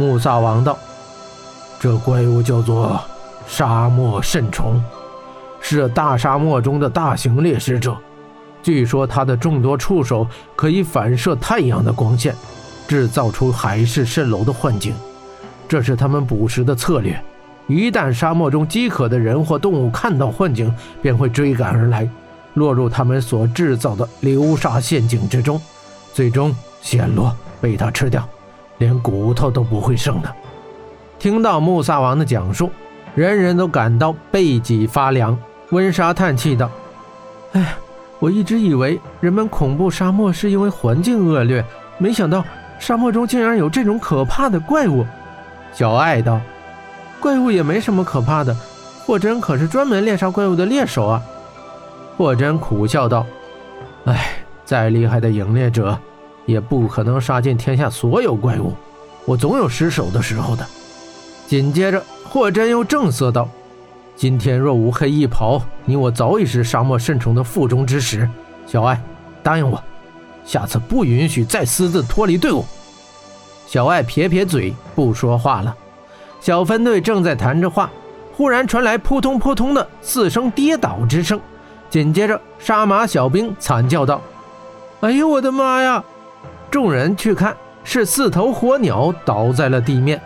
穆萨王道：“这怪物叫做沙漠圣虫，是大沙漠中的大型猎食者。据说它的众多触手可以反射太阳的光线，制造出海市蜃楼的幻境。这是他们捕食的策略。一旦沙漠中饥渴的人或动物看到幻境，便会追赶而来，落入他们所制造的流沙陷阱之中，最终陷落，被它吃掉。”连骨头都不会剩的。听到穆萨王的讲述，人人都感到背脊发凉。温莎叹气道：“哎，我一直以为人们恐怖沙漠是因为环境恶劣，没想到沙漠中竟然有这种可怕的怪物。”小爱道：“怪物也没什么可怕的，霍真可是专门猎杀怪物的猎手啊。”霍真苦笑道：“哎，再厉害的影猎者。”也不可能杀尽天下所有怪物，我总有失手的时候的。紧接着，霍真又正色道：“今天若无黑衣袍，你我早已是沙漠圣虫的腹中之食。小爱，答应我，下次不允许再私自脱离队伍。”小爱撇撇嘴，不说话了。小分队正在谈着话，忽然传来扑通扑通的四声跌倒之声，紧接着，杀马小兵惨叫道：“哎呦，我的妈呀！”众人去看，是四头火鸟倒在了地面。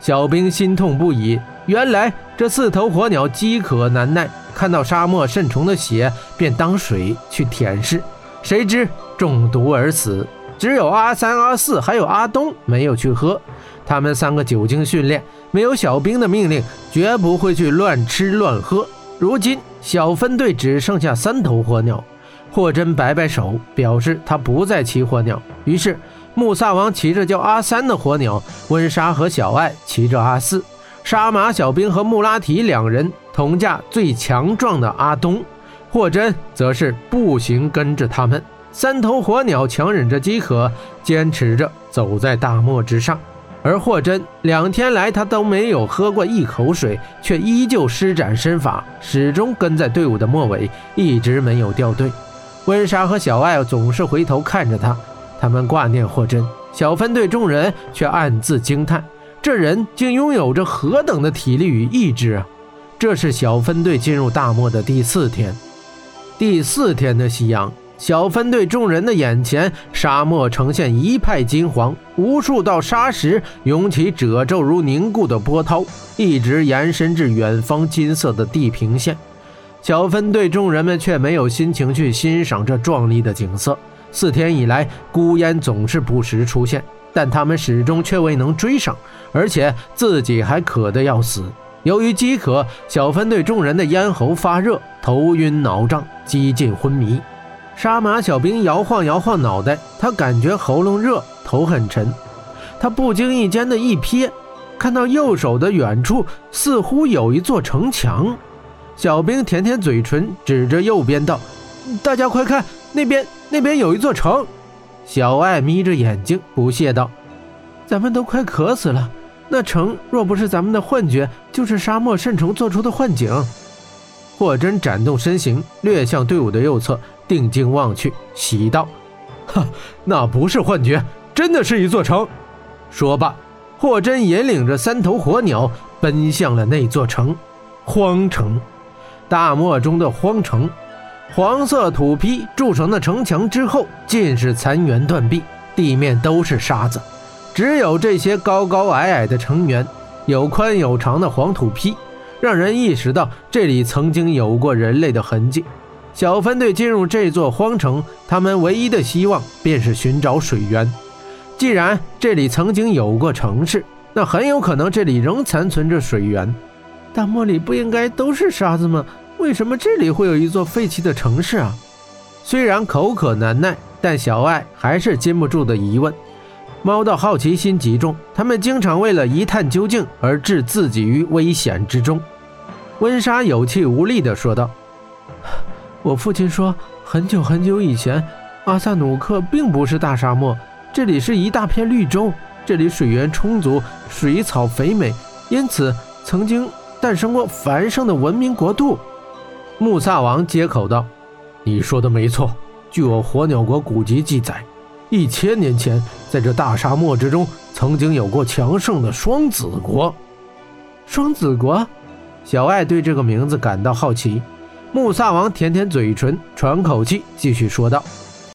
小兵心痛不已。原来这四头火鸟饥渴难耐，看到沙漠圣虫的血，便当水去舔舐。谁知中毒而死。只有阿三、阿四还有阿东没有去喝。他们三个久经训练，没有小兵的命令，绝不会去乱吃乱喝。如今小分队只剩下三头火鸟。霍真摆摆手，表示他不再骑火鸟。于是，穆萨王骑着叫阿三的火鸟，温莎和小爱骑着阿四，杀马小兵和穆拉提两人同驾最强壮的阿东，霍真则是步行跟着他们。三头火鸟强忍着饥渴，坚持着走在大漠之上。而霍真两天来他都没有喝过一口水，却依旧施展身法，始终跟在队伍的末尾，一直没有掉队。温莎和小艾总是回头看着他，他们挂念霍真。小分队众人却暗自惊叹：这人竟拥有着何等的体力与意志啊！这是小分队进入大漠的第四天。第四天的夕阳，小分队众人的眼前，沙漠呈现一派金黄，无数道沙石涌起褶皱如凝固的波涛，一直延伸至远方金色的地平线。小分队众人们却没有心情去欣赏这壮丽的景色。四天以来，孤烟总是不时出现，但他们始终却未能追上，而且自己还渴得要死。由于饥渴，小分队众人的咽喉发热，头晕脑胀，几近昏迷。杀马小兵摇晃摇晃脑袋，他感觉喉咙热，头很沉。他不经意间的一瞥，看到右手的远处似乎有一座城墙。小兵舔舔嘴唇，指着右边道：“大家快看，那边那边有一座城。”小艾眯着眼睛，不屑道：“咱们都快渴死了，那城若不是咱们的幻觉，就是沙漠圣虫做出的幻景。”霍真展动身形，掠向队伍的右侧，定睛望去，喜道：“哈，那不是幻觉，真的是一座城。”说罢，霍真引领着三头火鸟奔向了那座城——荒城。大漠中的荒城，黄色土坯筑成的城墙之后尽是残垣断壁，地面都是沙子，只有这些高高矮矮的城垣，有宽有长的黄土坯，让人意识到这里曾经有过人类的痕迹。小分队进入这座荒城，他们唯一的希望便是寻找水源。既然这里曾经有过城市，那很有可能这里仍残存着水源。大漠里不应该都是沙子吗？为什么这里会有一座废弃的城市啊？虽然口渴难耐，但小爱还是禁不住的疑问。猫的好奇心极重，他们经常为了一探究竟而置自己于危险之中。温莎有气无力地说道：“我父亲说，很久很久以前，阿萨努克并不是大沙漠，这里是一大片绿洲，这里水源充足，水草肥美，因此曾经。”诞生过繁盛的文明国度，穆萨王接口道：“你说的没错。据我火鸟国古籍记载，一千年前，在这大沙漠之中曾经有过强盛的双子国。双子国，小爱对这个名字感到好奇。穆萨王舔舔嘴唇，喘口气，继续说道。